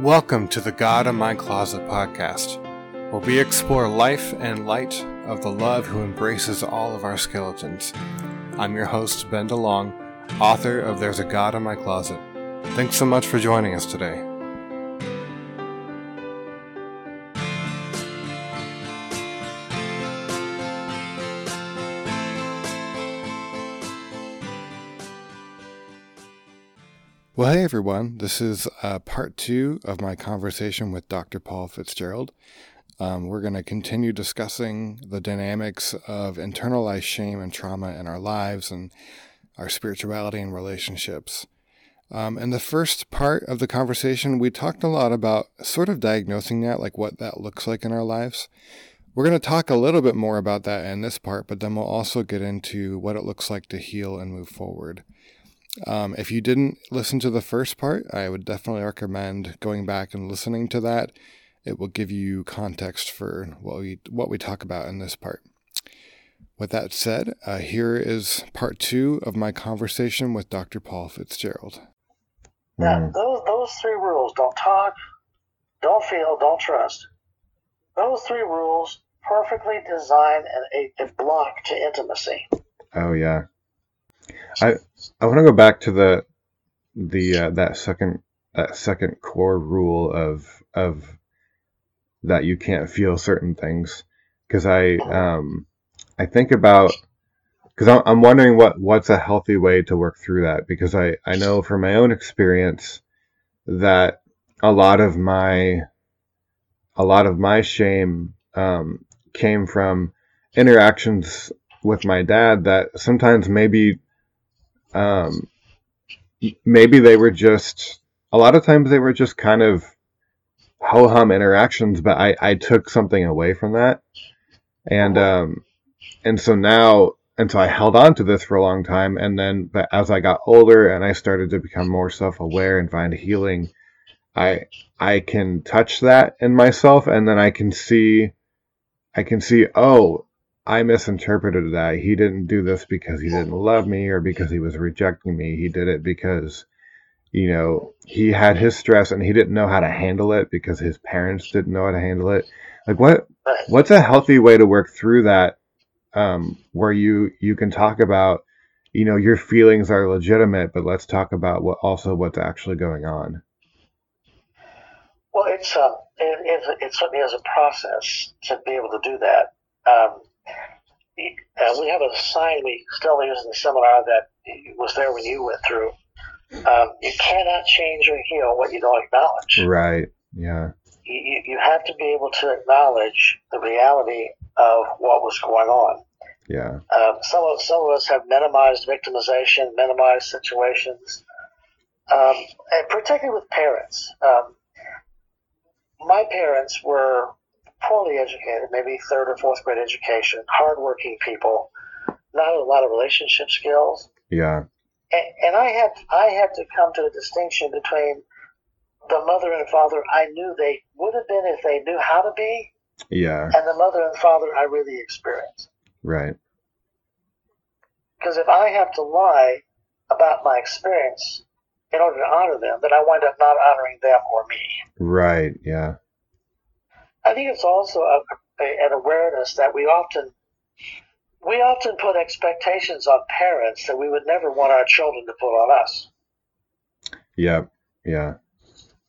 Welcome to the God of My Closet podcast, where we explore life and light of the love who embraces all of our skeletons. I'm your host, Ben DeLong, author of There's a God in My Closet. Thanks so much for joining us today. Well, hey everyone. This is uh, part two of my conversation with Dr. Paul Fitzgerald. Um, we're going to continue discussing the dynamics of internalized shame and trauma in our lives and our spirituality and relationships. Um, in the first part of the conversation, we talked a lot about sort of diagnosing that, like what that looks like in our lives. We're going to talk a little bit more about that in this part, but then we'll also get into what it looks like to heal and move forward. Um, if you didn't listen to the first part, I would definitely recommend going back and listening to that. It will give you context for what we what we talk about in this part. With that said, uh, here is part two of my conversation with Dr. Paul Fitzgerald. Now, mm. those, those three rules don't talk, don't feel, don't trust. Those three rules perfectly design a, a block to intimacy. Oh, yeah. I I want to go back to the the uh, that second that second core rule of of that you can't feel certain things. Because I um I think about because I'm, I'm wondering what what's a healthy way to work through that. Because I I know from my own experience that a lot of my a lot of my shame um, came from interactions with my dad that sometimes maybe um, maybe they were just a lot of times they were just kind of ho hum interactions, but I, I took something away from that. And um and so now and so I held on to this for a long time and then but as I got older and I started to become more self aware and find healing, I I can touch that in myself and then I can see I can see, oh, I misinterpreted that. He didn't do this because he didn't love me or because he was rejecting me. He did it because, you know, he had his stress and he didn't know how to handle it because his parents didn't know how to handle it. Like what what's a healthy way to work through that um, where you you can talk about, you know, your feelings are legitimate, but let's talk about what also what's actually going on. Well, it's uh, it, it, it certainly is a process to be able to do that. Um, uh, we have a sign we still use in the seminar that was there when you went through. Um, you cannot change or heal what you don't acknowledge. Right. Yeah. You, you have to be able to acknowledge the reality of what was going on. Yeah. Um, some of some of us have minimized victimization, minimized situations, um, and particularly with parents. Um, my parents were poorly educated, maybe third or fourth grade education, hardworking people, not a lot of relationship skills. Yeah. And, and I had I had to come to a distinction between the mother and father I knew they would have been if they knew how to be. Yeah. And the mother and father I really experienced. Right. Because if I have to lie about my experience in order to honor them, then I wind up not honoring them or me. Right. Yeah. I think it's also a, a, an awareness that we often we often put expectations on parents that we would never want our children to put on us. Yeah, yeah.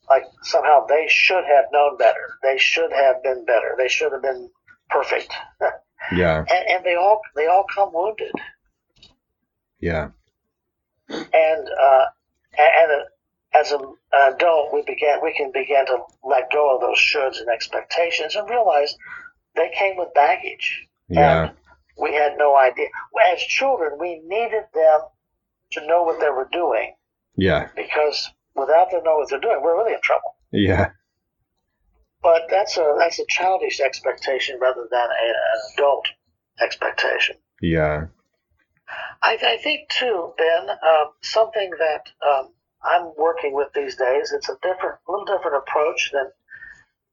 Like somehow they should have known better. They should have been better. They should have been perfect. yeah. And, and they all they all come wounded. Yeah. And uh, and as an adult, we began we can begin to let go of those shoulds and expectations and realize they came with baggage. Yeah. And we had no idea. As children, we needed them to know what they were doing. Yeah. Because without them knowing what they're doing, we're really in trouble. Yeah. But that's a that's a childish expectation rather than a, an adult expectation. Yeah. I, I think too, Ben, um, something that um, I'm working with these days. It's a different, a little different approach than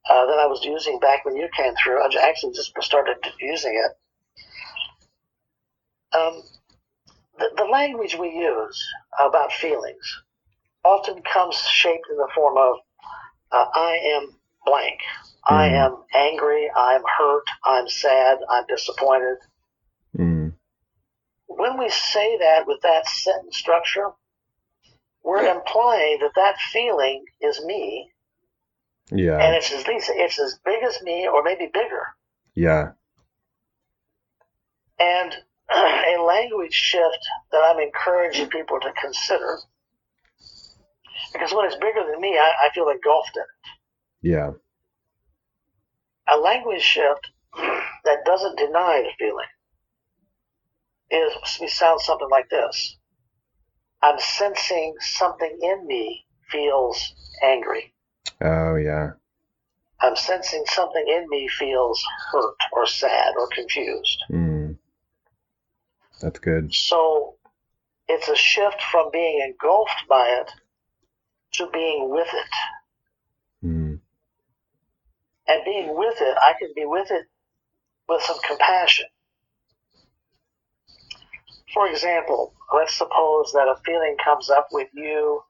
uh, than I was using back when you came through. I actually just started using it. Um, the, the language we use about feelings often comes shaped in the form of uh, I am blank. I Mm. am angry. I'm hurt. I'm sad. I'm disappointed. Mm. When we say that with that sentence structure, we're implying that that feeling is me, and Yeah. it's at least it's as big as me, or maybe bigger. Yeah. And a language shift that I'm encouraging people to consider, because when it's bigger than me, I, I feel engulfed in it. Yeah. A language shift that doesn't deny the feeling is sounds something like this. I'm sensing something in me feels angry. Oh yeah. I'm sensing something in me feels hurt or sad or confused. Mm. That's good. So it's a shift from being engulfed by it to being with it. Mm. And being with it, I can be with it with some compassion. For example, let's suppose that a feeling comes up with you,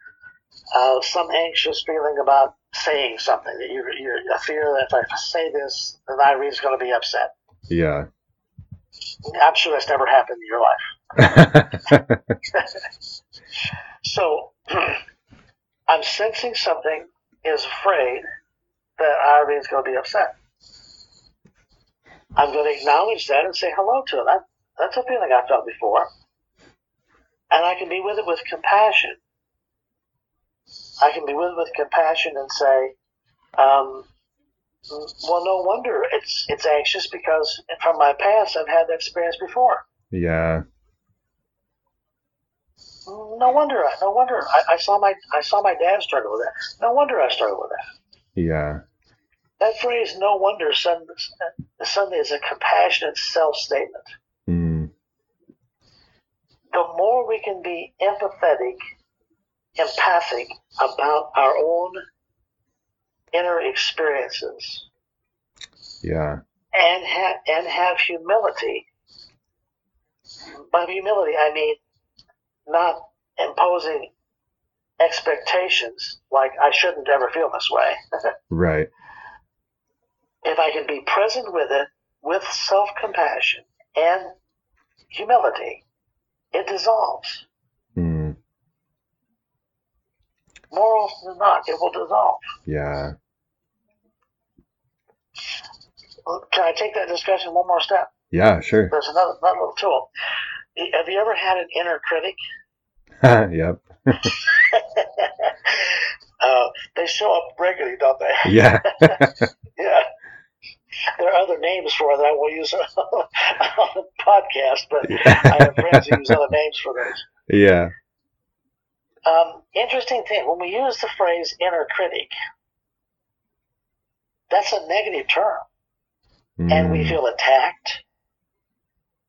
uh, some anxious feeling about saying something, that you're, you're a fear that if I say this, then Irene's going to be upset. Yeah. I'm sure that's never happened in your life. So I'm sensing something is afraid that Irene's going to be upset. I'm going to acknowledge that and say hello to it. That, that's a feeling I've felt before. And I can be with it with compassion. I can be with it with compassion and say, um, well, no wonder it's it's anxious because from my past I've had that experience before. yeah. No wonder, no wonder. I, I saw my I saw my dad struggle with that. No wonder I struggle with that. Yeah. That phrase, "no wonder," suddenly, is a compassionate self-statement. Mm. The more we can be empathetic, empathic about our own inner experiences, Yeah. and have and have humility. By humility, I mean not imposing expectations like I shouldn't ever feel this way. Right. if I can be present with it with self compassion and humility, it dissolves. Mm. More often than not, it will dissolve. Yeah. Can I take that discussion one more step? Yeah. Sure. There's another, another little tool. Have you ever had an inner critic? yep. uh, they show up regularly, don't they? Yeah. Yeah. There are other names for that I will use on the podcast, but I have friends who use other names for those. yeah. Um, interesting thing, when we use the phrase inner critic, that's a negative term. And we Mm. feel attacked,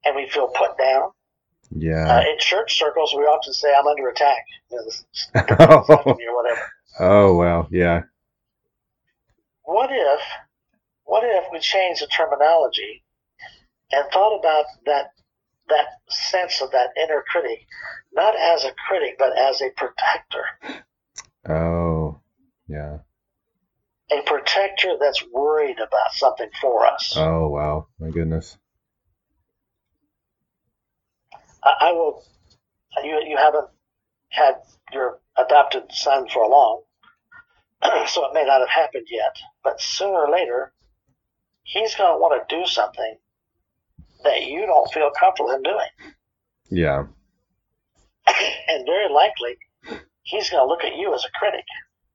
and we feel put down. Uh, Yeah. in church circles, we often say, I'm under attack. You know, this, this oh. or whatever. oh well. Yeah. What if, what if we changed the terminology and thought about that, that sense of that inner critic, not as a critic, but as a protector? Oh. Yeah. A protector that's worried about something for us. Oh wow. My goodness. I, I will. You you haven't had your adopted son for long, so it may not have happened yet. But sooner or later, he's going to want to do something that you don't feel comfortable in doing, Yeah. and very likely, he's going to look at you as a critic.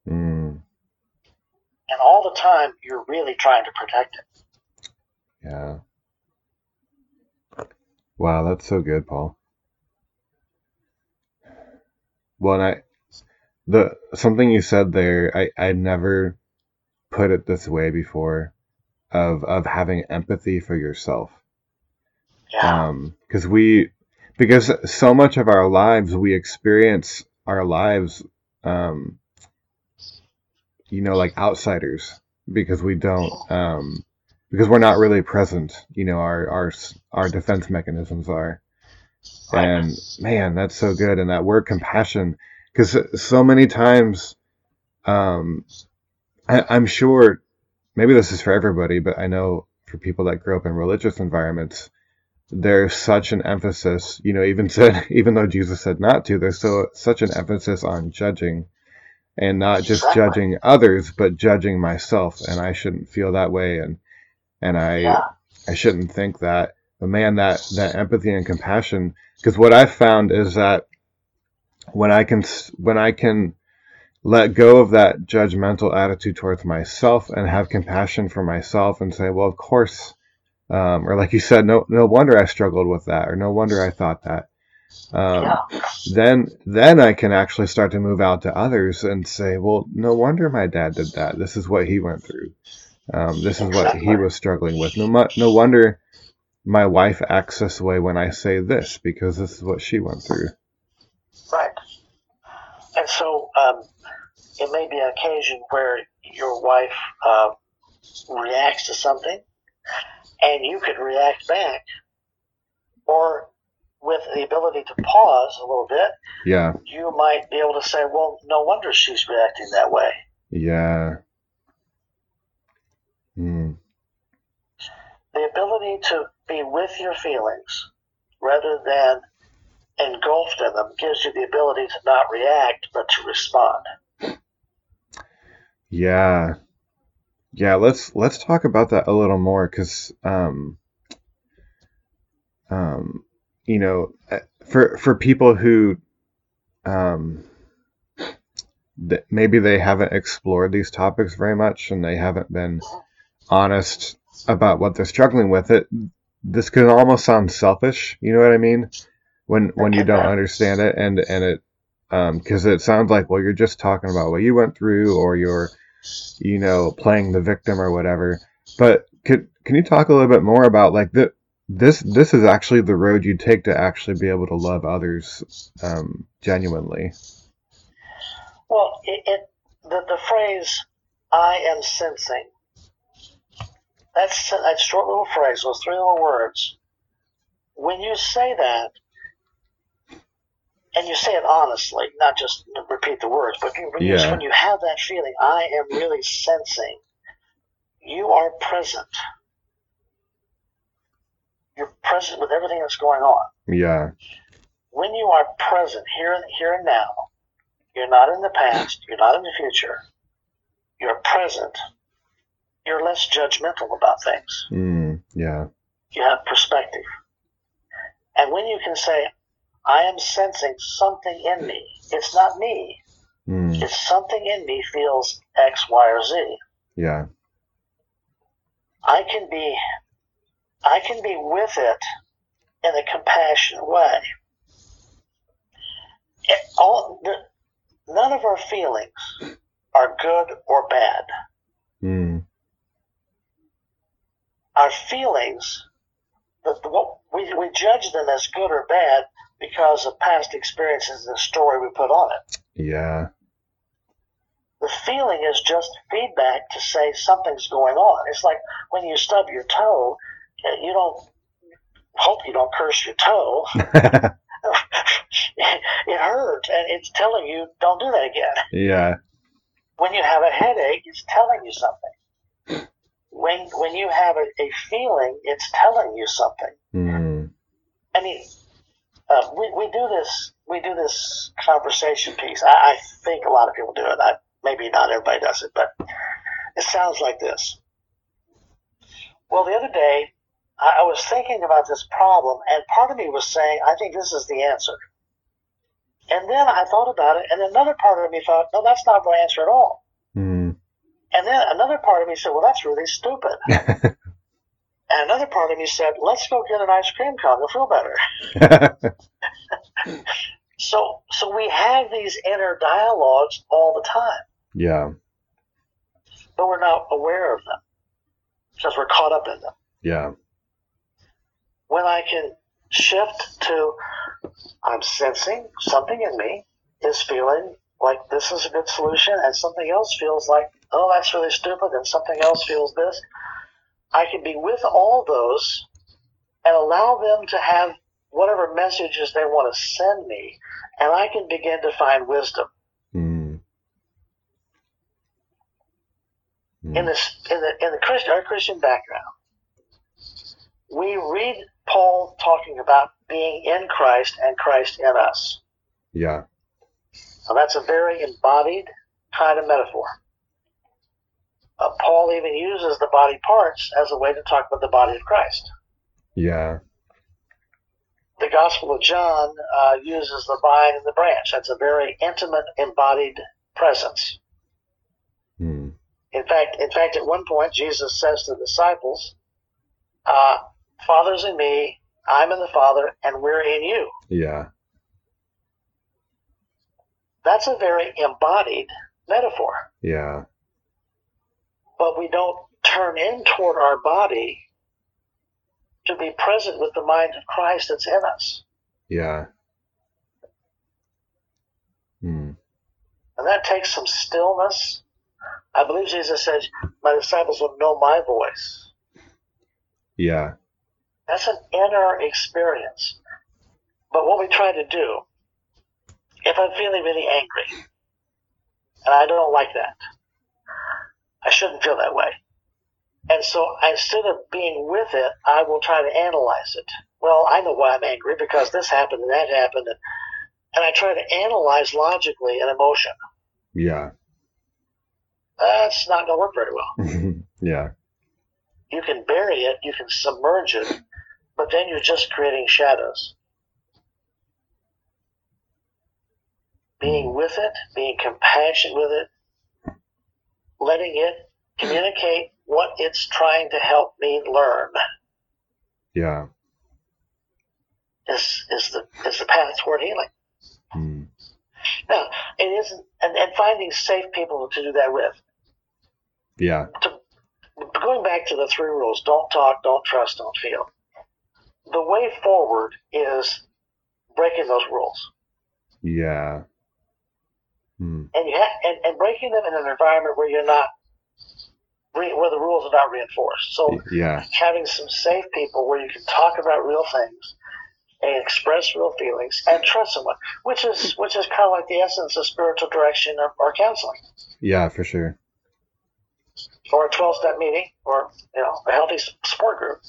Mm. And all the time, you're really trying to protect him. Yeah. Wow, that's so good, Paul. Well, and I, the something you said there, I I never put it this way before, of of having empathy for yourself. Yeah. Um, because we, because so much of our lives we experience our lives, um, you know, like outsiders because we don't, um, because we're not really present. You know, our our our defense mechanisms are. Right. And man, that's so good. And that word compassion, because so many times, um, I, I'm sure maybe this is for everybody, but I know for people that grew up in religious environments, there's such an emphasis, you know, even said, even though Jesus said not to, there's so such an emphasis on judging and not just judging others, but judging myself. And I shouldn't feel that way. And, and I, Yeah. I shouldn't think that. But man, that, that empathy and compassion, because what I've found is that when I can, when I can let go of that judgmental attitude towards myself and have compassion for myself and say, well, of course, um, or like you said, no, no wonder I struggled with that, or no wonder I thought that. Um, yeah. then, then I can actually start to move out to others and say, well, no wonder my dad did that. This is what he went through. Um, this is what he was struggling with. No, no wonder my wife acts this way when I say this because this is what she went through. Right. And so um, it may be an occasion where your wife uh, reacts to something and you could react back. Or with the ability to pause a little bit, Yeah, you might be able to say, well, no wonder she's reacting that way. yeah. Mm, The ability to be with your feelings rather than engulfed in them gives you the ability to not react but to respond. yeah. Yeah, let's let's talk about that a little more because um um you know uh, for for people who um that maybe they haven't explored these topics very much and they haven't been honest about what they're struggling with it this can almost sound selfish you know what i mean when when you don't understand it and and it um because it sounds like well you're just talking about what you went through or you're you know playing the victim or whatever. But could can you talk a little bit more about like the this this is actually the road you take to actually be able to love others um genuinely? Well, it, it the, the phrase "I am sensing" that's that short little phrase, those three little words. When you say that, and you say it honestly, not just repeat the words, but you, when, you, when you have that feeling, I am really sensing. You are present. You're present with everything that's going on. yeah when you are present here and here and now, you're not in the past, you're not in the future, you're present, you're less judgmental about things. mm, yeah You have perspective. And when you can say, I am sensing something in me, it's not me, mm, it's something in me feels X, Y, or Z. yeah I can be I can be with it in a compassionate way. It, all the, none of our feelings are good or bad. mm, Our feelings, the, the, what, we, we judge them as good or bad because of past experiences and the story we put on it. yeah The feeling is just feedback to say something's going on. It's like when you stub your toe, you don't hope you don't curse your toe. it hurts and it's telling you don't do that again. yeah When you have a headache, it's telling you something. When when you have a, a feeling, it's telling you something. mm, I mean, uh, we, we do this we do this conversation piece. I, I think a lot of people do it. I, maybe not everybody does it, but it sounds like this. Well, the other day, I, I was thinking about this problem, and part of me was saying, I think this is the answer. And then I thought about it, and another part of me thought, no, that's not the answer at all. mm, And then another part of me said, well, that's really stupid. And another part of me said, let's go get an ice cream cone. You'll feel better. So, so we have these inner dialogues all the time, yeah but we're not aware of them because we're caught up in them. yeah When I can shift to, I'm sensing something in me is feeling like this is a good solution, and something else feels like, oh, that's really stupid, and something else feels this. I can be with all those and allow them to have whatever messages they want to send me, and I can begin to find wisdom. mm, mm. in this in the in the Christian our Christian background, we read Paul talking about being in Christ and Christ in us. Yeah. So that's a very embodied kind of metaphor. Uh, Paul even uses the body parts as a way to talk about the body of Christ. Yeah. The Gospel of John uh, uses the vine and the branch. That's a very intimate, embodied presence. Hmm. In fact, in fact, at one point, Jesus says to the disciples, uh, "Father's in me, I'm in the Father, and we're in you." Yeah. That's a very embodied metaphor. Yeah. But we don't turn in toward our body to be present with the mind of Christ that's in us. Yeah. Hmm. And that takes some stillness. I believe Jesus says, My disciples will know my voice. Yeah. That's an inner experience. But what we try to do, if I'm feeling really angry, and I don't like that, I shouldn't feel that way. And so instead of being with it, I will try to analyze it. Well, I know why I'm angry because this happened and that happened. And, and I try to analyze logically an emotion. Yeah. That's not going to work very well. yeah. You can bury it, you can submerge it, but then you're just creating shadows. Being mm. with it, being compassionate with it, letting it communicate what it's trying to help me learn. Yeah. Is is the is the path toward healing. Mm. Now it isn't and, and finding safe people to do that with. Yeah. To, going back to the three rules, don't talk, don't trust, don't feel. The way forward is breaking those rules. Yeah. Hmm. And you ha- and, and breaking them in an environment where you're not re- where the rules are not reinforced. So yeah, having some safe people where you can talk about real things and express real feelings and trust someone, which is which is kind of like the essence of spiritual direction or, or counseling. Yeah, for sure. Or a twelve step meeting, or you know, a healthy support group.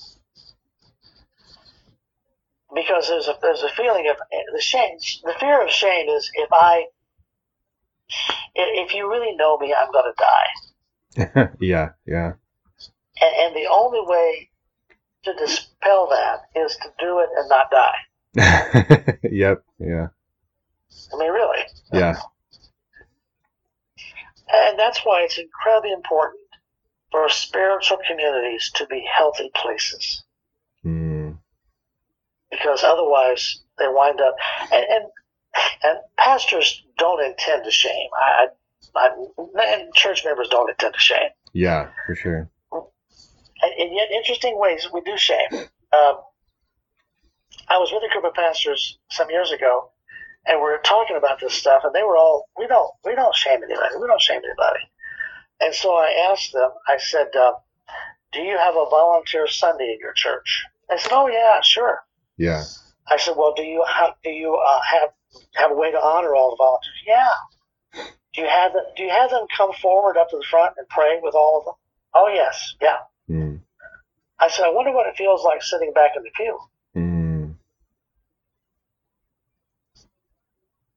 Because there's a there's a feeling of the shame. The fear of shame is if I if you really know me, I'm going to die. yeah, yeah. And, and the only way to dispel that is to do it and not die. yep, yeah. I mean, really. Yeah. And that's why it's incredibly important for spiritual communities to be healthy places. Mm. Because otherwise they wind up, and, and, and pastors don't intend to shame. I, and church members don't intend to shame. Yeah, for sure. And, and yet, interesting ways we do shame. Um, I was with a group of pastors some years ago, and we were talking about this stuff, and they were all, "We don't, we don't shame anybody. We don't shame anybody." And so I asked them. I said, uh, "Do you have a volunteer Sunday in your church?" They said, "Oh yeah, sure." Yeah. I said, "Well, do you have do you uh, have have a way to honor all the volunteers?" Yeah. Do you have them? Do you have them come forward up to the front and pray with all of them? Oh yes, yeah. Mm. I said, I wonder what it feels like sitting back in the pew. Mm.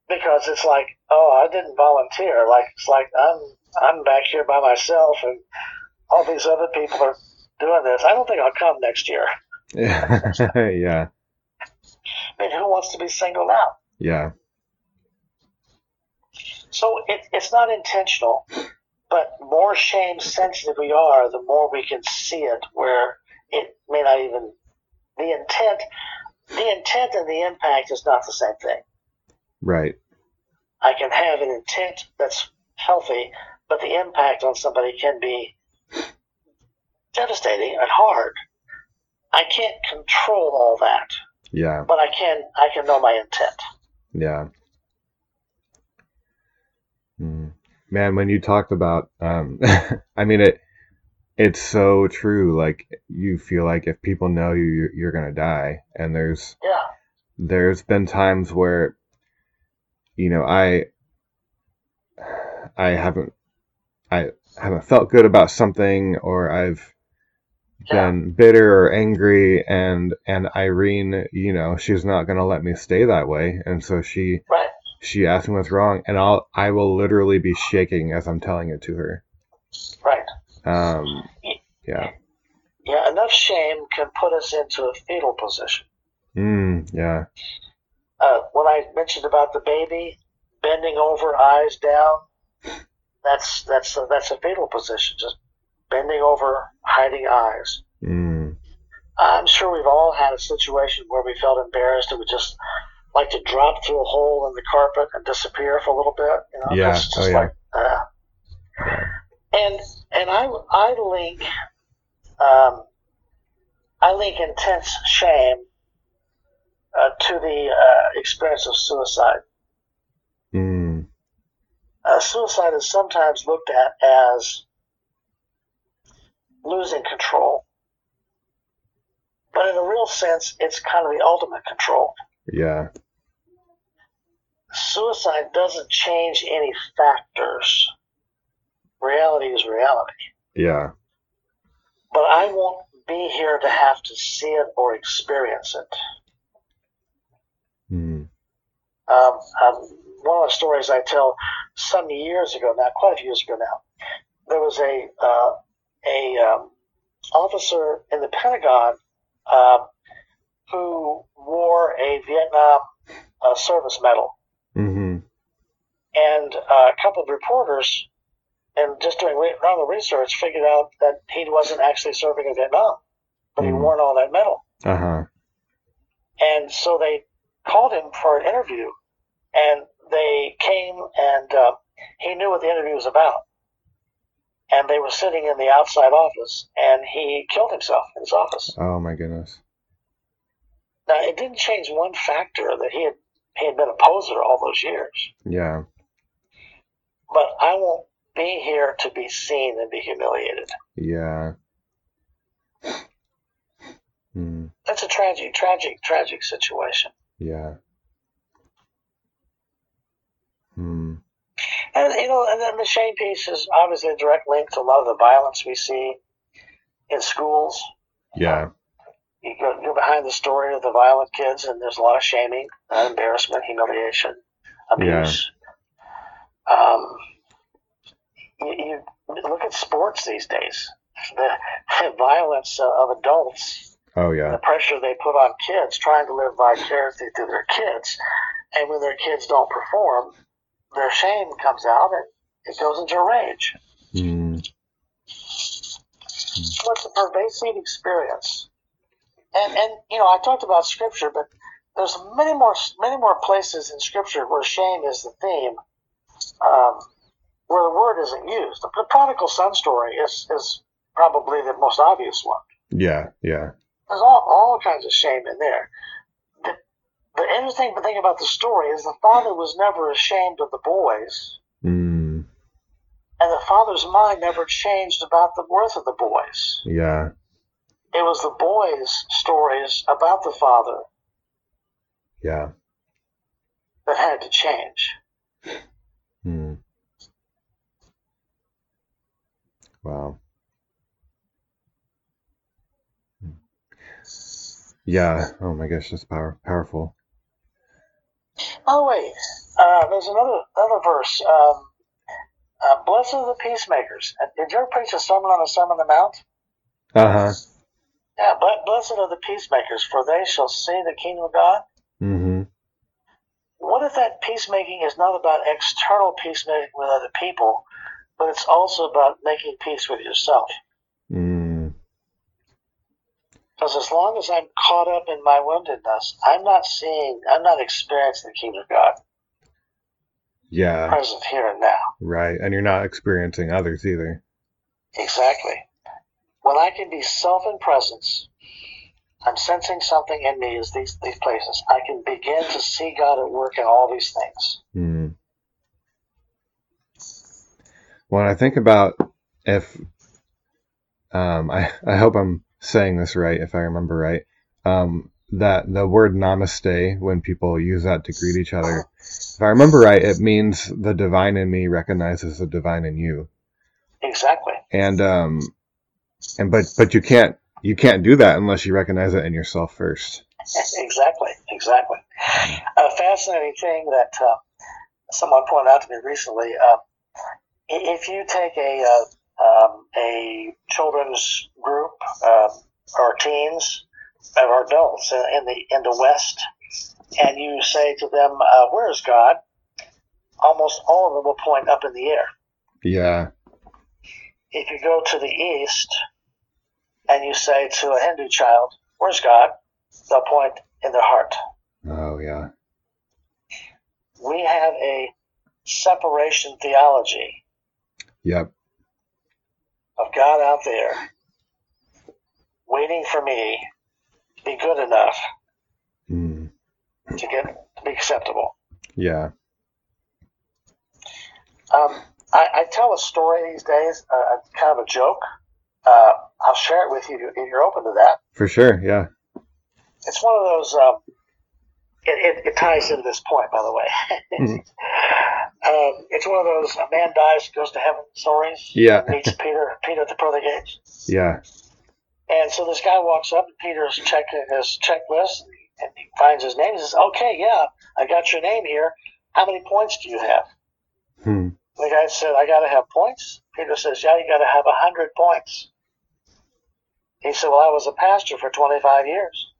Because it's like, oh, I didn't volunteer. Like it's like I'm I'm back here by myself, and all these other people are doing this. I don't think I'll come next year. Yeah. yeah. I mean, who wants to be singled out? Yeah. So it, it's not intentional, but more shame sensitive we are, the more we can see it where it may not even, the intent, the intent and the impact is not the same thing. Right. I can have an intent that's healthy, but the impact on somebody can be devastating and hard. I can't control all that. Yeah. But I can I can know my intent. Yeah. Mm. Man, when you talked about, um, I mean it, it's so true. Like you feel like if people know you, you're, you're gonna die, and there's, yeah, there's been times where, you know, I, I haven't, I haven't felt good about something or I've been bitter or angry and and Irene, you know, she's not gonna let me stay that way. And so she right. she asked me what's wrong and I'll I will literally be shaking as I'm telling it to her. Right. Um yeah. Yeah, enough shame can put us into a fetal position. Mm, yeah. Uh, when I mentioned about the baby bending over, eyes down, that's that's a, that's a fetal position. Just bending over, hiding eyes. Mm. I'm sure we've all had a situation where we felt embarrassed and we just like to drop through a hole in the carpet and disappear for a little bit. You know, Yeah. That's just Oh, yeah. like, uh, Yeah. and and I I link um, I link intense shame uh, to the uh, experience of suicide. Mm. Uh, suicide is sometimes looked at as losing control, but in a real sense, it's kind of the ultimate control. Yeah. Suicide doesn't change any factors. Reality is reality. Yeah. but I won't be here to have to see it or experience it. Mm. Um, um, one of the stories I tell some years ago now, quite a few years ago now, there was a uh, a um, officer in the Pentagon uh, who wore a Vietnam uh, service medal, Mm-hmm. and uh, a couple of reporters, and just doing re- normal research, figured out that he wasn't actually serving in Vietnam, but he Mhm. wore all that medal. Uh-huh. And so they called him for an interview, and they came and uh, he knew what the interview was about. And they were sitting in the outside office, and he killed himself in his office. Oh my goodness. Now, it didn't change one factor that he had he had been a poser all those years. Yeah. But I won't be here to be seen and be humiliated. Yeah. Mm. That's a tragic, tragic, tragic situation. Yeah. Hmm. And you know, and then the shame piece is obviously a direct link to a lot of the violence we see in schools. Yeah. You go, go behind the story of the violent kids, and there's a lot of shaming, embarrassment, humiliation, abuse. Yeah. Um, you, you look at sports these days. The, the violence of adults, Oh yeah. the pressure they put on kids, trying to live vicariously through their kids, and when their kids don't perform, their shame comes out, and it goes into rage. Hmm. So it's a pervasive experience. And and you know, I talked about scripture, but there's many more many more places in scripture where shame is the theme, um, where the word isn't used. The, the prodigal son story is is probably the most obvious one. Yeah. Yeah. There's all all kinds of shame in there. The, interesting thing about the story is the father was never ashamed of the boys, Hmm. and the father's mind never changed about the worth of the boys. Yeah. It was the boys' stories about the father Yeah. that had to change. Hmm. Wow. Hmm. Yeah. Oh my gosh, that's power powerful. Oh wait, uh, there's another another verse. Um, uh, Blessed are the peacemakers. Uh, Did you ever preach a sermon on the Sermon on the Mount? Uh huh. Yeah, but blessed are the peacemakers, for they shall see the kingdom of God. Mm-hmm. What if that peacemaking is not about external peacemaking with other people, but it's also about making peace with yourself? Mm. Because as long as I'm caught up in my woundedness, I'm not seeing, I'm not experiencing the kingdom of God Yeah. present here and now. Right. And you're not experiencing others either. Exactly. When I can be self in presence, I'm sensing something in me is these, these places. I can begin to see God at work in all these things. Hmm. When I think about if, um, I, I hope I'm saying this right, if I remember right, um, that the word namaste, when people use that to greet each other, if I remember right, it means the divine in me recognizes the divine in you. Exactly. And um, and but but you can't you can't do that unless you recognize it in yourself first. exactly. Exactly. A fascinating thing that uh, someone pointed out to me recently. Uh, if you take a uh, um, a children's group uh, or teens or adults in the in the West, and you say to them, uh, "Where is God?" Almost all of them will point up in the air. Yeah. If you go to the East and you say to a Hindu child, "Where's God?" they'll point in their heart. Oh yeah. We have a separation theology Yep. Of God out there waiting for me to be good enough Mm. to get to be acceptable. Yeah. Um, I, I tell a story these days, uh, kind of a joke. Uh, I'll share it with you if you're open to that. For sure. Yeah. It's one of those. Um, it, it, it ties into this point, by the way. Mhm. um, it's one of those a man dies, goes to heaven stories. Yeah. Meets Peter, Peter at the pearly gates. Yeah. And so this guy walks up, and Peter's checking his checklist, and he finds his name. He says, "Okay, yeah, I got your name here. How many points do you have?" Hmm. The guy said, "I got to have points." Peter says, "Yeah, you got to have a hundred points." He said, "Well, I was a pastor for 25 years."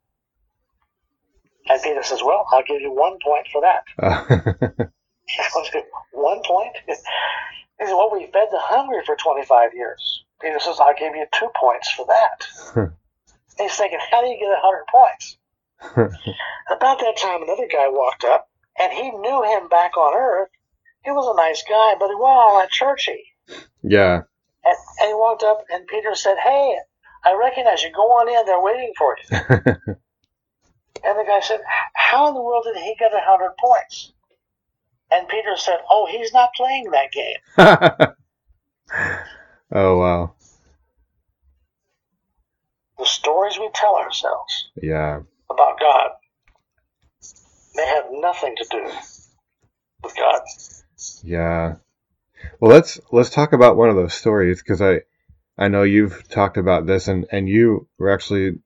And Peter says, "Well, I'll give you one point for that." One point? He said, "Well, we fed the hungry for 25 years." Peter says, "I'll give you two points for that." He's thinking, "How do you get a hundred points?" About that time, another guy walked up, and he knew him back on Earth. He was a nice guy, but he was all that churchy. yeah. And, and he walked up, and Peter said, "Hey, I recognize you. Go on in. They're waiting for you." And the guy said, "How in the world did he get a hundred points?" And Peter said, "Oh, he's not playing that game. oh wow. The stories we tell ourselves Yeah. about God may have nothing to do with God." Yeah. Well, let's let's talk about one of those stories because I I know you've talked about this and and you were actually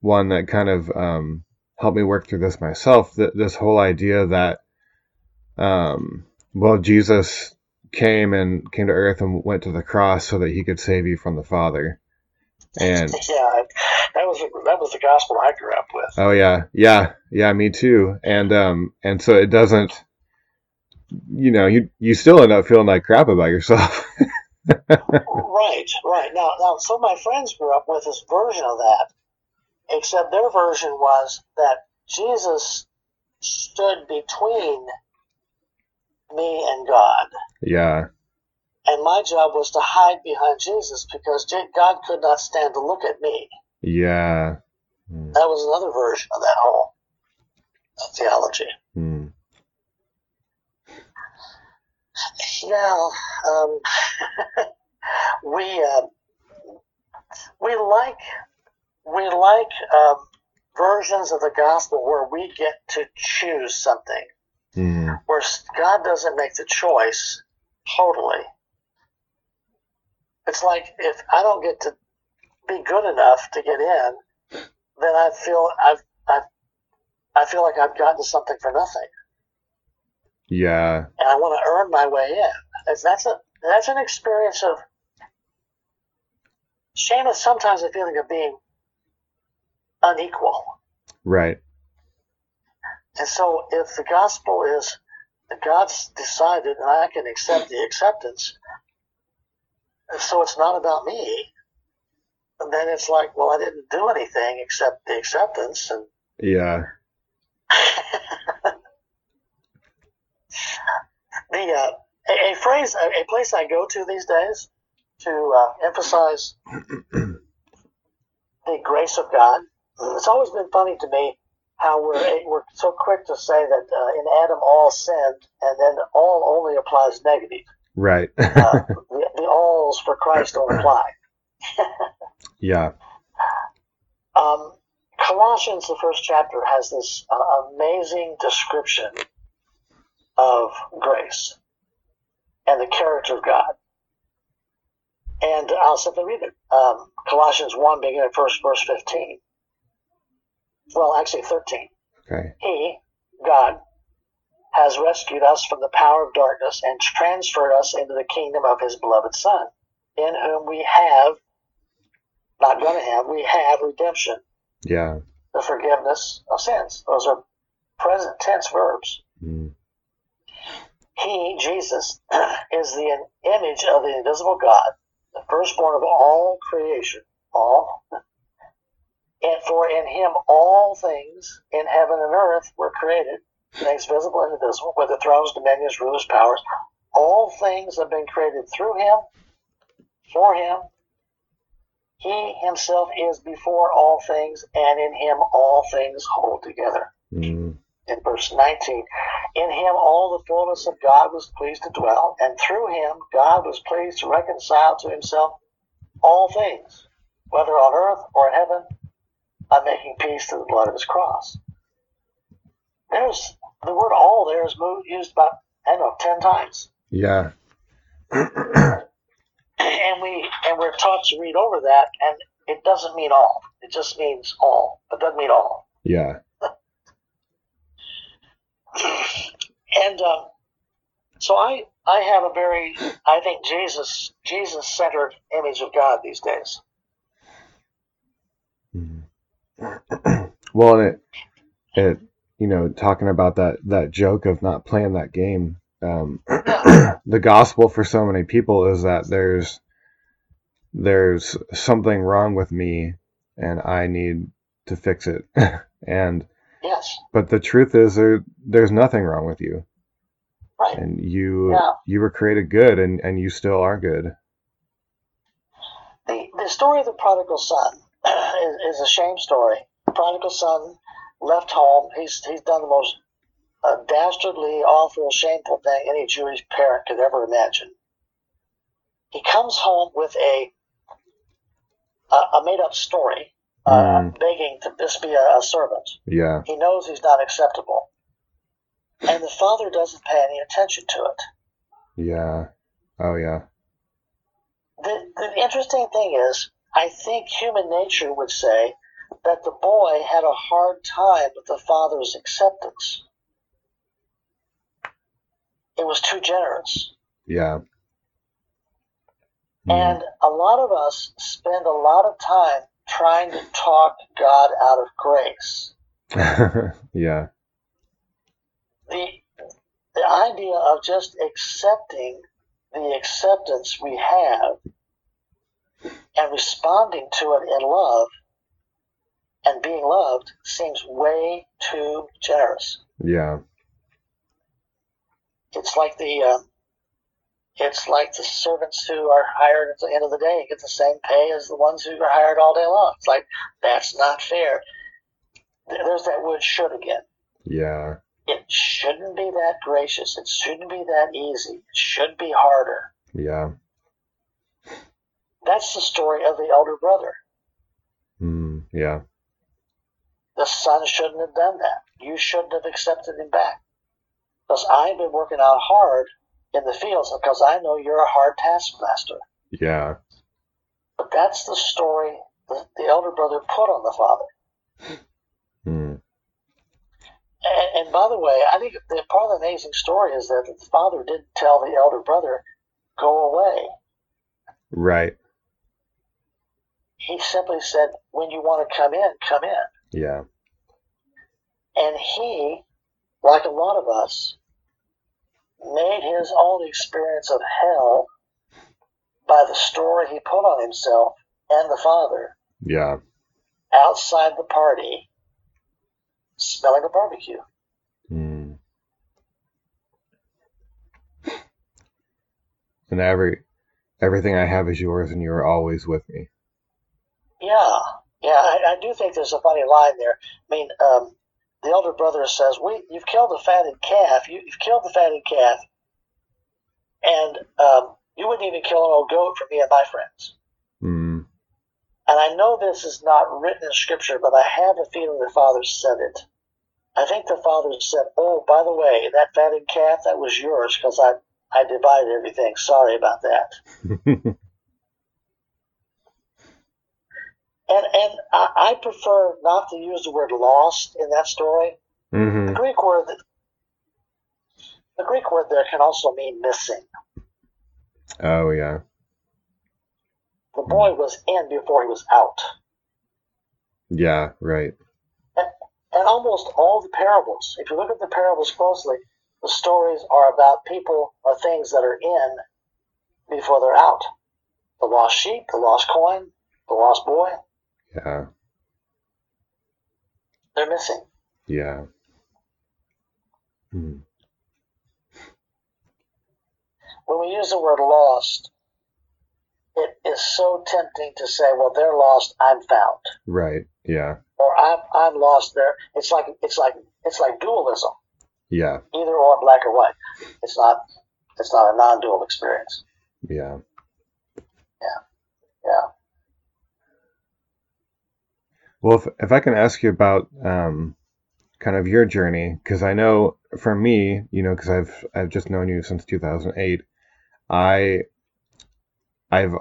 one that kind of um, helped me work through this myself. That this whole idea that um, well Jesus came and came to earth and went to the cross so that he could save you from the Father. And Yeah, that was that was the gospel I grew up with. oh yeah, yeah, yeah, me too. And um and so it doesn't you know, you you still end up feeling like crap about yourself. Right, right. Now, now, some of my friends grew up with this version of that, except their version was that Jesus stood between me and God, yeah. and my job was to hide behind Jesus because God could not stand to look at me. Yeah. Hmm. That was another version of that whole theology. Hmm. Yeah, um, we uh, we like we like um, versions of the gospel where we get to choose something, Hmm. where God doesn't make the choice totally. It's like if I don't get to be good enough to get in, then I feel I've, I've I feel like I've gotten something for nothing. Yeah. and I want to earn my way in. That's, that's a that's an experience of shame is sometimes a feeling of being unequal. Right. And so if the gospel is that God's decided and I can accept the acceptance, and so it's not about me, and then it's like, well, I didn't do anything except the acceptance, and Yeah. the uh, a, a phrase, a, a place I go to these days to uh, emphasize the grace of God. It's always been funny to me how we're we're so quick to say that uh, in Adam all sinned, and then all only applies negative. Right. Uh, the, the alls for Christ don't apply. yeah. Um, Colossians, the first chapter, has this uh, amazing description of grace and the character of God. And I'll simply read it. Um, Colossians 1, beginning at first verse 15. Well, actually 13. Okay. He, God, has rescued us from the power of darkness and transferred us into the kingdom of his beloved Son, in whom we have, not going to have, we have redemption, Yeah. the forgiveness of sins. Those are present tense verbs. Mm. He, Jesus, is the image of the invisible God, the firstborn of all creation, all. And for in him all things in heaven and earth were created, things visible and invisible, whether thrones, dominions, rulers, powers. All things have been created through him, for him. He himself is before all things, and in him all things hold together Mm. in verse 19. In him all the fullness of God was pleased to dwell, and through him God was pleased to reconcile to himself all things, whether on earth or in heaven, by making peace through the blood of his cross. There's the word all there is used about, I don't know, 10 times. Yeah. And we and we're taught to read over that, and it doesn't mean all. It just means all. It doesn't mean all. yeah. and um, so I I have a very I think Jesus Jesus centered image of God these days. Well, and it, it, you know, talking about that that joke of not playing that game. Um, the gospel for so many people is that there's there's something wrong with me, and I need to fix it. and Yes, but the truth is, there there's nothing wrong with you, right. and you Yeah. you were created good, and and you still are good. The the story of the prodigal son is, is a shame story. Prodigal son left home. He's he's done the most uh, dastardly, awful, shameful thing any Jewish parent could ever imagine. He comes home with a a, a made up story, uh, Mm. begging to just be a, a servant. Yeah, He knows he's not acceptable. And the father doesn't pay any attention to it. yeah, oh yeah, The, the interesting thing is, I think human nature would say that the boy had a hard time with the father's acceptance. It was too generous. yeah. And a lot of us spend a lot of time trying to talk God out of grace. Mm. yeah, the the idea of just accepting the acceptance we have and responding to it in love and being loved seems way too generous. yeah, It's like the uh, it's like the servants who are hired at the end of the day get the same pay as the ones who are hired all day long. It's like that's not fair. There's that word "should" again. yeah, It shouldn't be that gracious. It shouldn't be that easy. It should be harder. yeah. That's the story of the elder brother. Mm, yeah, The son shouldn't have done that. You shouldn't have accepted him back. Because I've been working out hard in the fields because I know you're a hard taskmaster. yeah, But that's the story the, the elder brother put on the father. mm, And, and by the way, I think the part of the amazing story is that the father didn't tell the elder brother, go away. right, He simply said, when you want to come in, come in. yeah, And he, like a lot of us, made his own experience of hell by the story he put on himself and the father yeah, outside the party, smelling a barbecue. mm. And every everything I have is yours, and you are always with me. Yeah, yeah, I, I do think there's a funny line there. I mean, um, the elder brother says, "We, you've killed the fatted calf. You, you've killed the fatted calf, and um, you wouldn't even kill an old goat for me and my friends." Mm, And I know this is not written in scripture, but I have a feeling the father said it. I think the father said, "Oh, by the way, that fatted calf that was yours because I I divided everything. Sorry about that." and and I, I prefer not to use the word lost in that story. hmm The Greek word the Greek word there can also mean missing. Oh yeah. The boy was in before he was out. Yeah. Right. And almost all the parables, if you look at the parables closely, the stories are about people or things that are in before they're out. The lost sheep, the lost coin, the lost boy, Yeah. they're missing. Yeah. Hmm. When we use the word lost, it is so tempting to say, well, they're lost, I'm found. Right. Yeah. Or I'm, I'm lost there. It's like, it's like, it's like dualism, Yeah. either or black or white. It's not, it's not a non-dual experience. Yeah. Yeah. Yeah. Well, if, if I can ask you about um, kind of your journey, because I know for me, you know, because I've I've just known you since 2008, I I've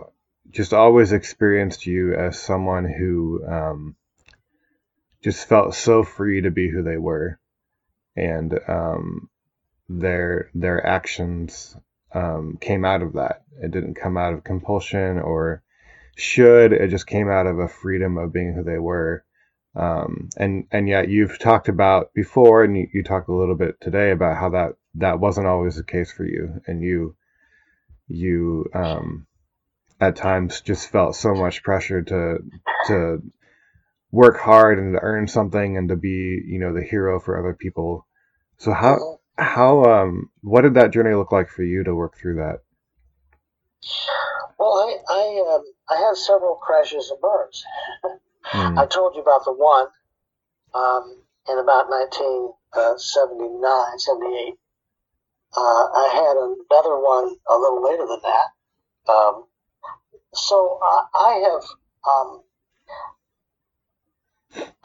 just always experienced you as someone who um, just felt so free to be who they were, and um, their their actions um, came out of that. It didn't come out of compulsion or should. It just came out of a freedom of being who they were. Um, and and yet you've talked about before, and you, you talked a little bit today about how that that wasn't always the case for you, and you you um, at times just felt so much pressure to to work hard and to earn something and to be you know the hero for other people. So how how um what did that journey look like for you to work through that? Well, I, I, um, I had several crashes and burns. Hmm. I told you about the one um, in about 1979, 78. Uh, I had another one a little later than that. Um, so I, I have um,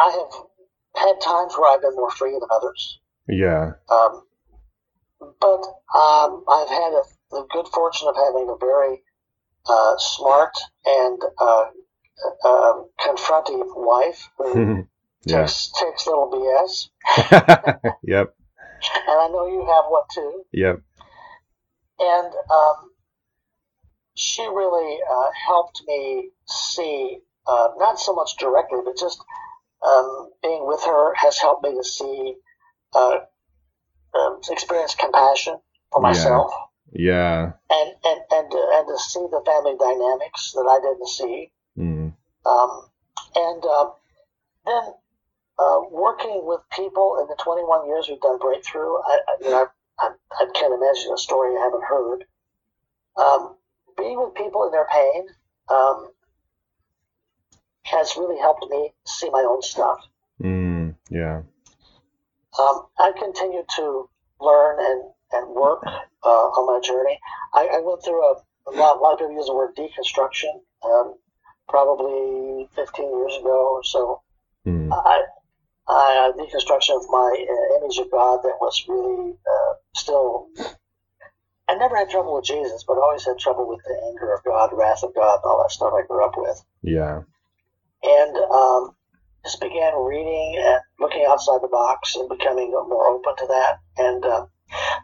I have had times where I've been more free than others. Yeah. Um, but um, I've had a, the good fortune of having a very uh, smart and uh, um confronting wife who yeah. takes, takes little BS. yep. And I know you have one too. Yep. And um, she really uh, helped me see, uh, not so much directly, but just um, being with her has helped me to see, uh, um, experience compassion for myself. Yeah. and and and to, and to see the family dynamics that I didn't see, Mm. um, and uh, then uh, working with people in the 21 years we've done breakthrough. I, I, you know, I, I can't imagine a story I haven't heard. Um, being with people in their pain um, has really helped me see my own stuff. Mm. Yeah. Um, I continue to learn and, and work uh, on my journey. I, I went through a, a lot, a lot of people use the word deconstruction, um, probably 15 years ago or so. Mm. I, I, a deconstruction of my uh, image of God that was really uh, still. I never had trouble with Jesus, but I always had trouble with the anger of God, wrath of God, all that stuff I grew up with Yeah. and um, just began reading and looking outside the box and becoming more open to that. And, uh,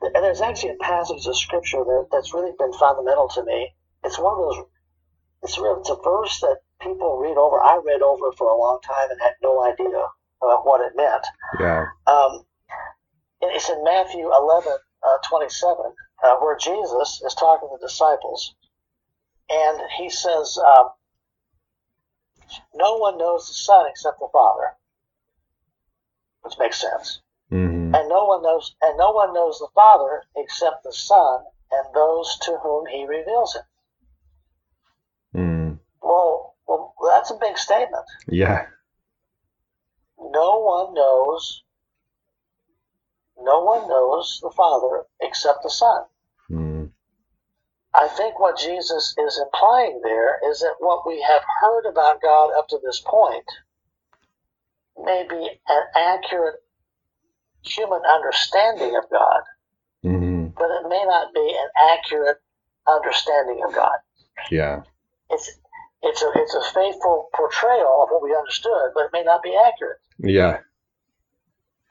and there's actually a passage of scripture that, that's really been fundamental to me. It's one of those. It's real. It's a verse that people read over. I read over for a long time and had no idea uh, what it meant. Yeah. Um, it's in Matthew 11, uh, 27, uh, where Jesus is talking to the disciples, and he says, um, "No one knows the Son except the Father," which makes sense, hmm and no one knows, and no one knows the Father except the Son and those to whom He reveals it. Mm. Well, well, that's a big statement. Yeah. No one knows. No one knows the Father except the Son. Mm. I think what Jesus is implying there is that what we have heard about God up to this point may be an accurate human understanding of God, hmm but it may not be an accurate understanding of God. Yeah. It's it's a it's a faithful portrayal of what we understood, but it may not be accurate Yeah.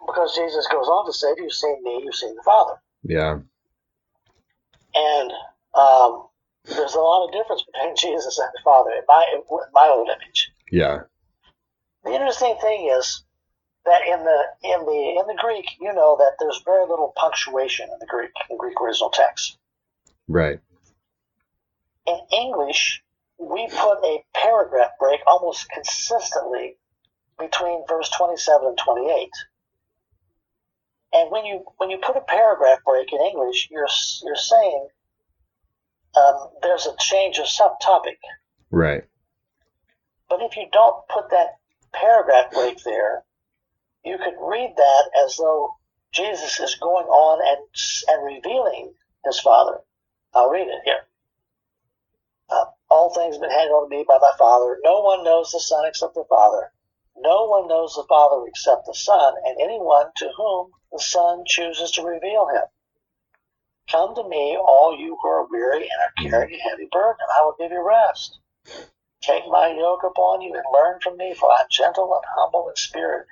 because Jesus goes on to say, "If you've seen me, you've seen the Father." Yeah. And um, there's a lot of difference between Jesus and the Father in my in my old image. Yeah. The interesting thing is that in the in the in the Greek, you know that there's very little punctuation in the Greek in Greek original text. Right. In English, we put a paragraph break almost consistently between verse 27 and 28. And when you when you put a paragraph break in English, you're you're saying um, there's a change of subtopic. Right. But if you don't put that paragraph break there, you could read that as though Jesus is going on and and revealing his Father. I'll read it here. Uh, all things have been handed over to me by my Father. No one knows the Son except the Father. No one knows the Father except the Son, and anyone to whom the Son chooses to reveal him. Come to me, all you who are weary and are carrying a heavy burden, and I will give you rest. Take my yoke upon you and learn from me, for I am gentle and humble in spirit,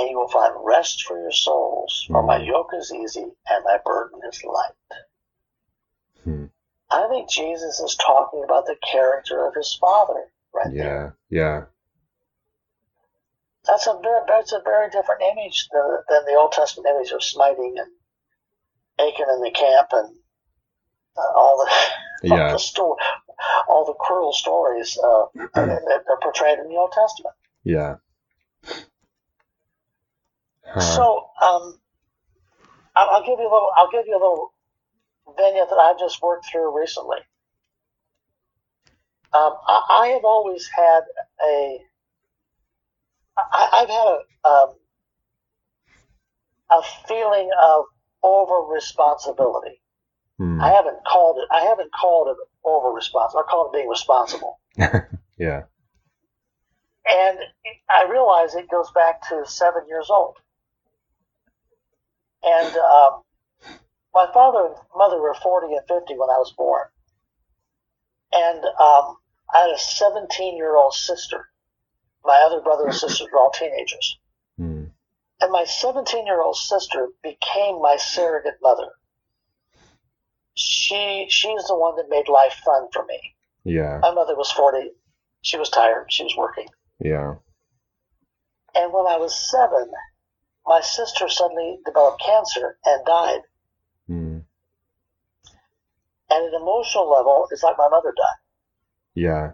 and you will find rest for your souls. For my yoke is easy and my burden is light. Hmm. I think Jesus is talking about the character of his Father right there. Yeah. Yeah. That's a very, that's a very different image than, than the Old Testament image of smiting and Achan in the camp and uh, all the all Yeah. the sto- all the cruel stories uh, that are portrayed in the Old Testament. Yeah. Huh. So, um, I'll, I'll give you a little. I'll give you a little vignette that I just worked through recently. Um, I, I have always had a. I, I've had a um, a feeling of over responsibility. Hmm. I haven't called it. I haven't called it over responsible. I call it being responsible. yeah. And I realize it goes back to seven years old. And um, my father and mother were 40 and 50 when I was born. And um, I had a 17 year old sister. My other brother and sisters were all teenagers. Hmm. And my 17 year old sister became my surrogate mother. She, she's the one that made life fun for me. Yeah. My mother was 40. She was tired. She was working. Yeah. And when I was seven, my sister suddenly developed cancer and died. Hmm. At an emotional level, it's like my mother died. Yeah.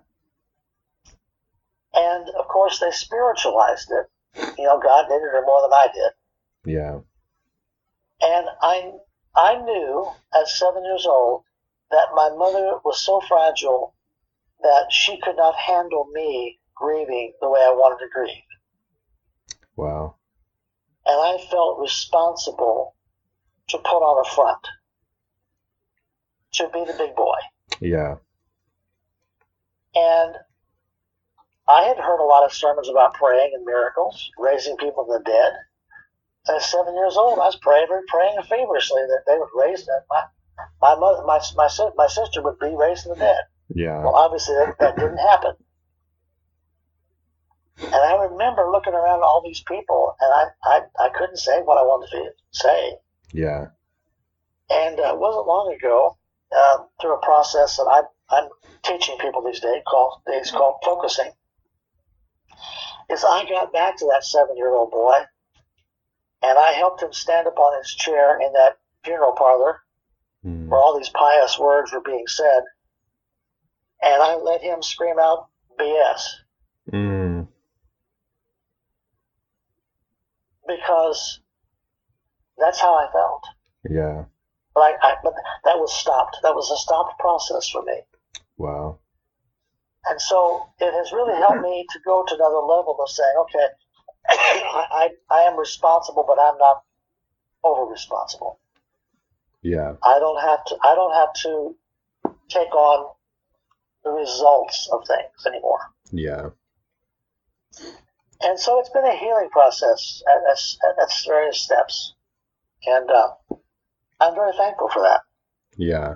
And of course, they spiritualized it. You know, God needed her more than I did. Yeah. And I, I knew at seven years old that my mother was so fragile that she could not handle me grieving the way I wanted to grieve. Wow. And I felt responsible to put on a front, to be the big boy. Yeah. And I had heard a lot of sermons about praying and miracles, raising people from the dead. At seven years old, I was praying, praying feverishly that they would raise them. My, my mother, my, my, my sister would be raised from the dead. Yeah. Well, obviously that, that didn't happen. And I remember looking around at all these people, and I, I, I couldn't say what I wanted to say. Yeah. And uh, it wasn't long ago, uh, through a process that I, I'm teaching people these days called, days called focusing, is I got back to that seven year old boy and I helped him stand up on his chair in that funeral parlor Hmm. where all these pious words were being said. And I let him scream out BS Hmm. Because that's how I felt. Yeah. But I, I but that was stopped. That was a stopped process for me. Wow. And so it has really helped me to go to another level of saying, okay, I, I, I am responsible, but I'm not over responsible. Yeah. I don't have to, I don't have to take on the results of things anymore. Yeah. And so it's been a healing process at, at, at various steps. And uh, I'm very thankful for that. Yeah.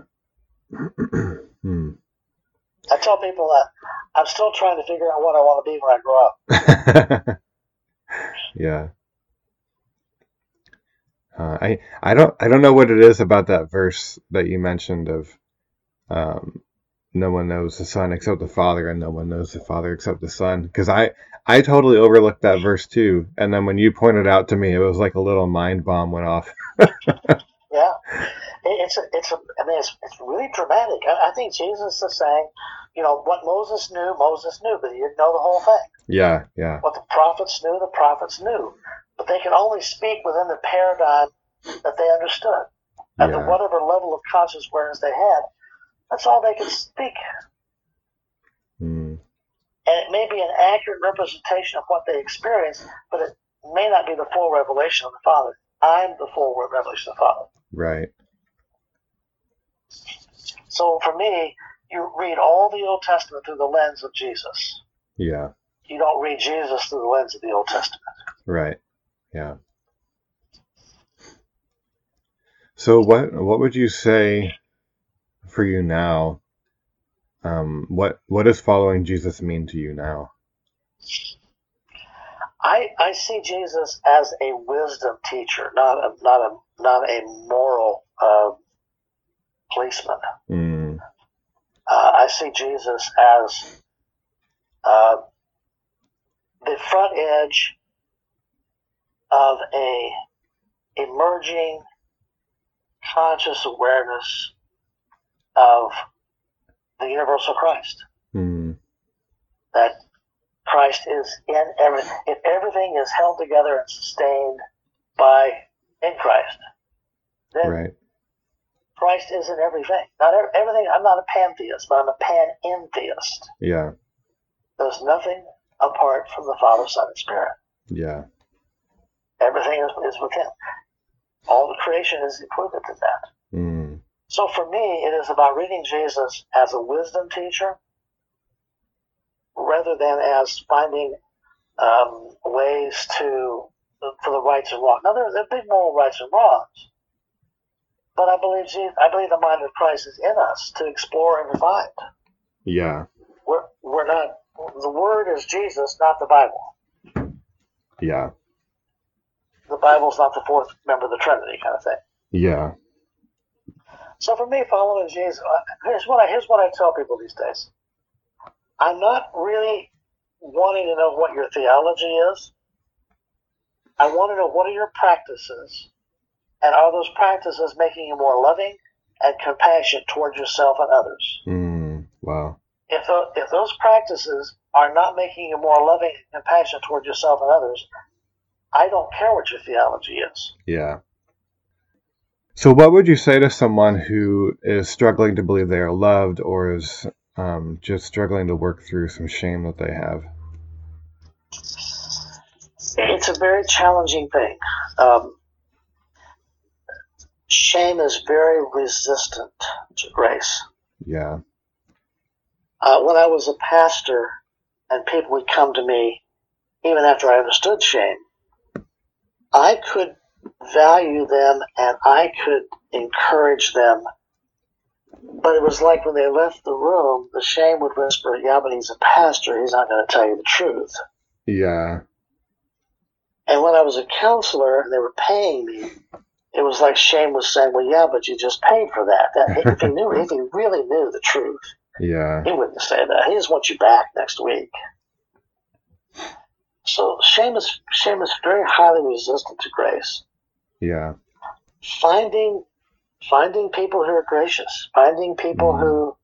hmm. I tell people that I'm still trying to figure out what I want to be when I grow up. yeah. Uh, I I don't I don't know what it is about that verse that you mentioned of um, no one knows the son except the father and no one knows the father except the son because I I totally overlooked that verse too and then when you pointed out to me it was like a little mind bomb went off. yeah, it's a, it's a, I mean it's, it's really dramatic. I, I think Jesus is saying, you know, what Moses knew, Moses knew, but he didn't know the whole thing. Yeah, yeah. What the prophets knew, the prophets knew but they can only speak within the paradigm that they understood. At yeah. the whatever level of conscious awareness they had, that's all they could speak. Mm. And it may be an accurate representation of what they experienced, but it may not be the full revelation of the Father. I'm the full revelation of the Father. Right. So for me, you read all the Old Testament through the lens of Jesus. Yeah. You don't read Jesus through the lens of the Old Testament. Right. Yeah. So what what would you say for you now? Um, what what does following Jesus mean to you now? I I see Jesus as a wisdom teacher, not a not a not a moral uh, policeman. Mm. Uh, I see Jesus as uh, the front edge of a emerging conscious awareness of the universal Christ. Mm. That Christ is in everything. If everything is held together and sustained by in Christ, then right. Christ is in everything. Not everything. I'm not a pantheist, but I'm a panentheist. Yeah. There's nothing apart from the Father, Son, and Spirit. Yeah. Everything is, is with Him. All the creation is equivalent to that. So for me, it is about reading Jesus as a wisdom teacher rather than as finding um, ways to for the rights and wrongs. Now there, there are big moral rights and wrongs, but I believe Jesus, I believe the mind of Christ is in us to explore and find. Yeah, we're we're not. The Word is Jesus, not the Bible. Yeah the Bible's not the fourth member of the Trinity kind of thing. Yeah. So for me, following Jesus, uh, here's what I here's what I tell people these days. I'm not really wanting to know what your theology is. I want to know what are your practices, and are those practices making you more loving and compassionate towards yourself and others? Mm, wow. If the, if those practices are not making you more loving and compassionate towards yourself and others, I don't care what your theology is. Yeah. So, what would you say to someone who is struggling to believe they are loved or is um, just struggling to work through some shame that they have? It's a very challenging thing. Um, shame is very resistant to grace. Yeah. Uh, when I was a pastor and people would come to me, even after I understood shame, I could value them and I could encourage them. But it was like when they left the room, the shame would whisper, Yeah, but he's a pastor. He's not going to tell you the truth. Yeah. And when I was a counselor and they were paying me, it was like shame was saying, Well, yeah, but you just paid for that. that if he knew, if he really knew the truth, yeah, he wouldn't say that. He just wants you back next week. So shame is shame is very highly resistant to grace. Yeah. Finding finding people who are gracious, finding people mm. who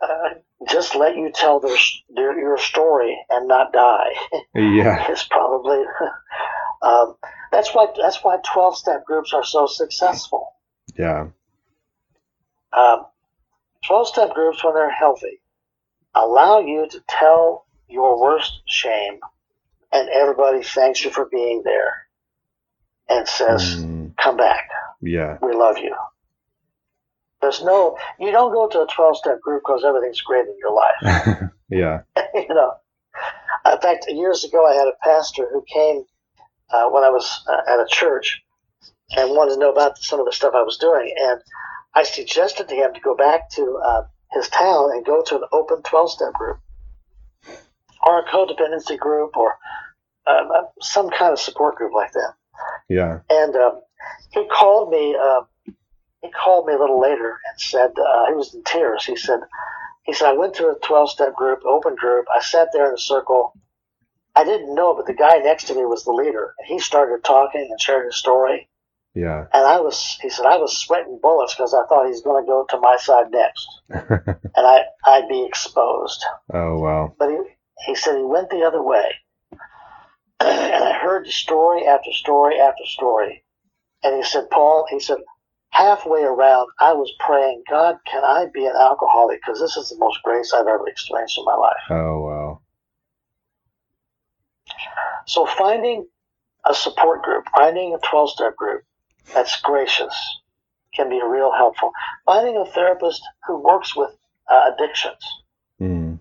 uh, just let you tell their, their, your story and not die. Yeah, is probably um, that's why that's why twelve step groups are so successful. Yeah. Um, twelve step groups, when they're healthy, allow you to tell your worst shame and everybody thanks you for being there and says, mm. "Come back. Yeah, we love you." There's no, you don't go to a 12 step group because everything's great in your life. yeah. you know, in fact, years ago, I had a pastor who came uh, when I was uh, at a church and wanted to know about some of the stuff I was doing. And I suggested to him to go back to uh, his town and go to an open 12 step group or a codependency group or um, uh, some kind of support group like that. Yeah. And um, he called me. Uh, he called me a little later and said uh, he was in tears. He said, he said I went to a 12 step group, open group. I sat there in a circle. I didn't know, but the guy next to me was the leader, and he started talking and sharing his story. Yeah. And I was, he said, I was sweating bullets because I thought he's going to go to my side next, and I, I'd be exposed. oh wow. But he, he said he went the other way, and I heard story after story after story. And he said, Paul, he said, halfway around, I was praying, God, can I be an alcoholic? Because this is the most grace I've ever experienced in my life. Oh wow. So finding a support group, finding a 12 step group that's gracious can be real helpful. Finding a therapist who works with uh, addictions. Mm.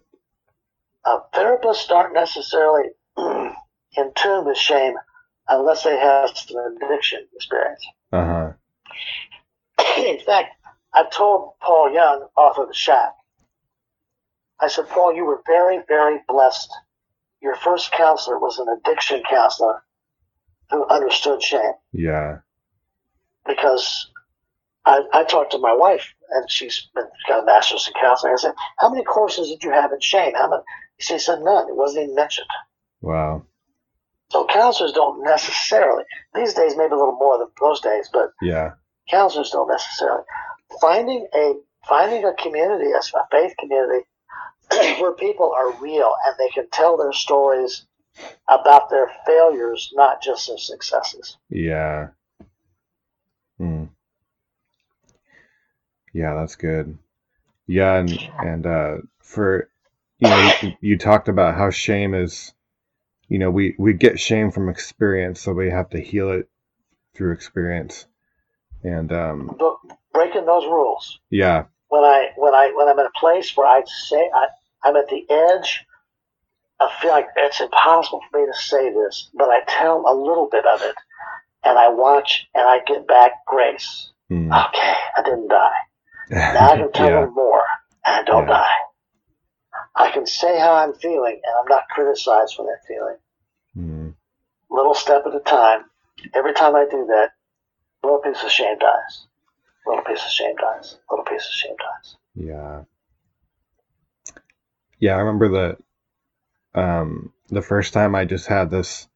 Uh, therapists aren't necessarily in tune with shame unless they have some addiction experience. Uh huh. in fact, I told Paul Young, author of The Shack, I said, Paul, you were very, very blessed. Your first counselor was an addiction counselor who understood shame Yeah. because I, I talked to my wife and she's been, got a master's in counseling. I said, How many courses did you have in shame? How many? She said, None. It wasn't even mentioned. Wow. So counselors don't necessarily, these days, maybe a little more than those days, but Yeah. counselors don't necessarily. Finding a finding a community, a faith community, where people are real and they can tell their stories about their failures, not just their successes. Yeah. Hmm. Yeah, that's good. Yeah, and and uh, for you know, you, you talked about how shame is, you know, we we get shame from experience, so we have to heal it through experience. And um, But breaking those rules. yeah, When I when I when I'm in a place where I say I, I'm at the edge, I feel like it's impossible for me to say this, but I tell a little bit of it, and I watch and I get back grace. Hmm. Okay, I didn't die. Now I can tell yeah, them more, and I don't Yeah. die. I can say how I'm feeling, and I'm not criticized for that feeling. Hmm. Little step at a time. Every time I do that, little piece of shame dies. Little piece of shame dies. Little piece of shame dies. Yeah. Yeah, I remember the um the first time I just had this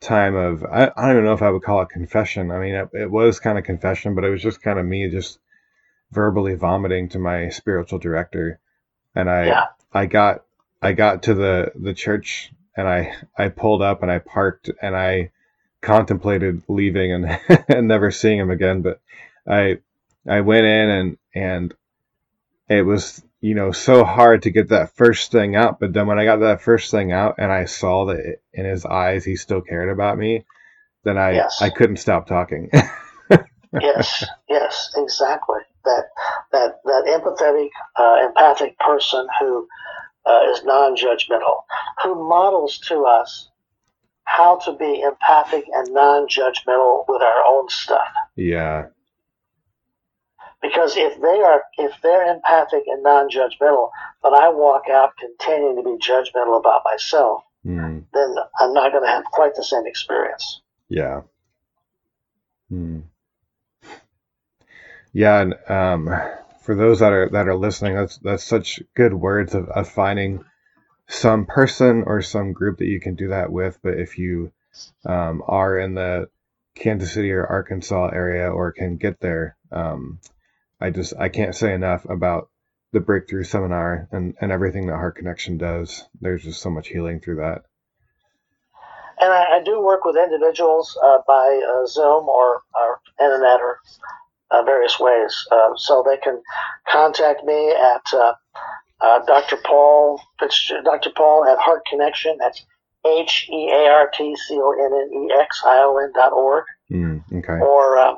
time of I, I don't even know if I would call it confession. I mean, it, it was kind of confession, but it was just kind of me just verbally vomiting to my spiritual director. And I Yeah. I got I got to the the church and I I pulled up and I parked and I contemplated leaving and and never seeing him again, but I I went in and and it was you know so hard to get that first thing out but then when i got that first thing out and i saw that in his eyes he still cared about me then i Yes. i couldn't stop talking yes, yes, exactly. That that that empathetic, uh, empathic person who uh, is non-judgmental, who models to us how to be empathic and non-judgmental with our own stuff. yeah Because if they are, if they're empathic and non-judgmental, but I walk out continuing to be judgmental about myself, Hmm. then I'm not going to have quite the same experience. yeah Hmm. Yeah and um for those that are that are listening that's that's such good words of, of finding some person or some group that you can do that with but if you um, are in the Kansas City or Arkansas area or can get there. Um, I just I can't say enough about the breakthrough seminar and, and everything that Heart Connexion does. There's just so much healing through that. And I, I do work with individuals uh, by uh, Zoom or, or internet or uh, various ways. Uh, so they can contact me at uh, uh, Dr. Paul Dr. Paul at Heart Connexion. That's H E A R T C O N N E X I O N dot org. Mm, okay. Or uh,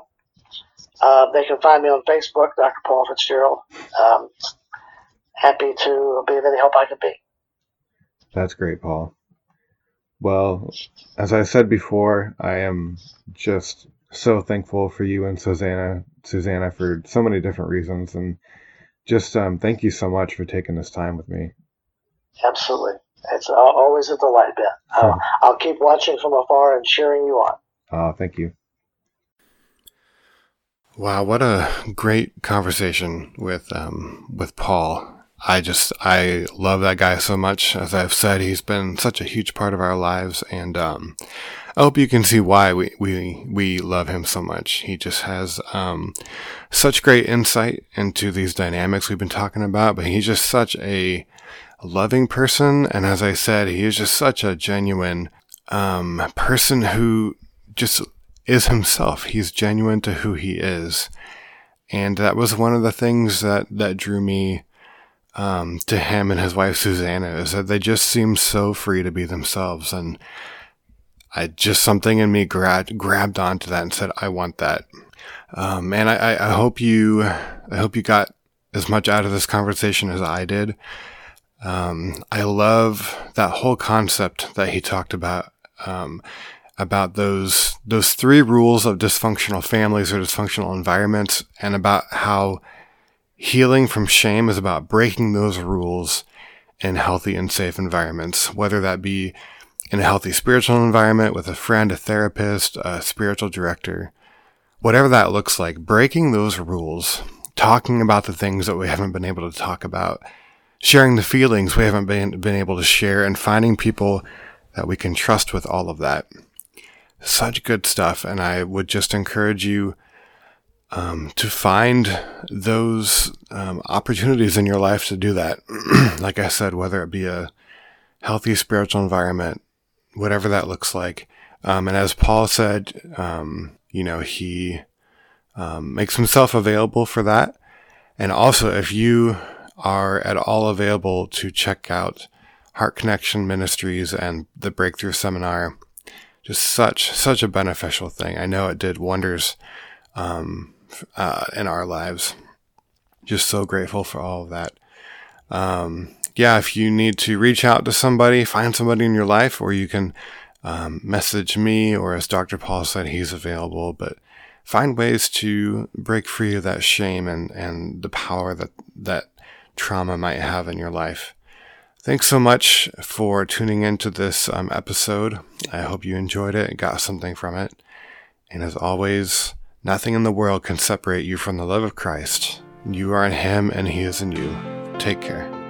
uh, they can find me on Facebook, Dr. Paul Fitzgerald. Um, happy to be of any help I can be. That's great, Paul. Well, as I said before, I am just so thankful for you and Susanna, Susanna, for so many different reasons, and just um, thank you so much for taking this time with me. Absolutely. It's always a delight, Ben. I'll, I'll keep watching from afar and cheering you on. Oh, thank you. Wow, what a great conversation with um, with Paul. I just I love that guy so much. As I've said, he's been such a huge part of our lives, and um, I hope you can see why we we we love him so much. He just has um, such great insight into these dynamics we've been talking about. But he's just such a loving person, and as I said, he is just such a genuine um, person who just is himself. He's genuine to who he is, and that was one of the things that that drew me um, to him and his wife Susanna is that they just seem so free to be themselves. And I just something in me grabbed grabbed onto that and said, I want that. Um, and I, I hope you, I hope you got as much out of this conversation as I did. Um, I love that whole concept that he talked about, um, about those, those three rules of dysfunctional families or dysfunctional environments and about how Healing from shame is about breaking those rules in healthy and safe environments, whether that be in a healthy spiritual environment with a friend, a therapist, a spiritual director, whatever that looks like, breaking those rules, talking about the things that we haven't been able to talk about, sharing the feelings we haven't been, been able to share, and finding people that we can trust with all of that. Such good stuff. And I would just encourage you um, to find those um, opportunities in your life to do that. like I said, whether it be a healthy spiritual environment, whatever that looks like. Um, and as Paul said, um, you know, he um, makes himself available for that. And also, if you are at all available to check out Heart Connexion Ministries and the Breakthrough Seminar, just such such a beneficial thing. I know it did wonders um, uh, in our lives. Just so grateful for all of that. Um, yeah, if you need to reach out to somebody, find somebody in your life, or you can um, message me, or as Dr. Paul said, he's available. But find ways to break free of that shame and, and the power that that trauma might have in your life. Thanks so much for tuning into this um, episode. I hope you enjoyed it and got something from it. And as always, Nothing in the world can separate you from the love of Christ. You are in Him and He is in you. Take care.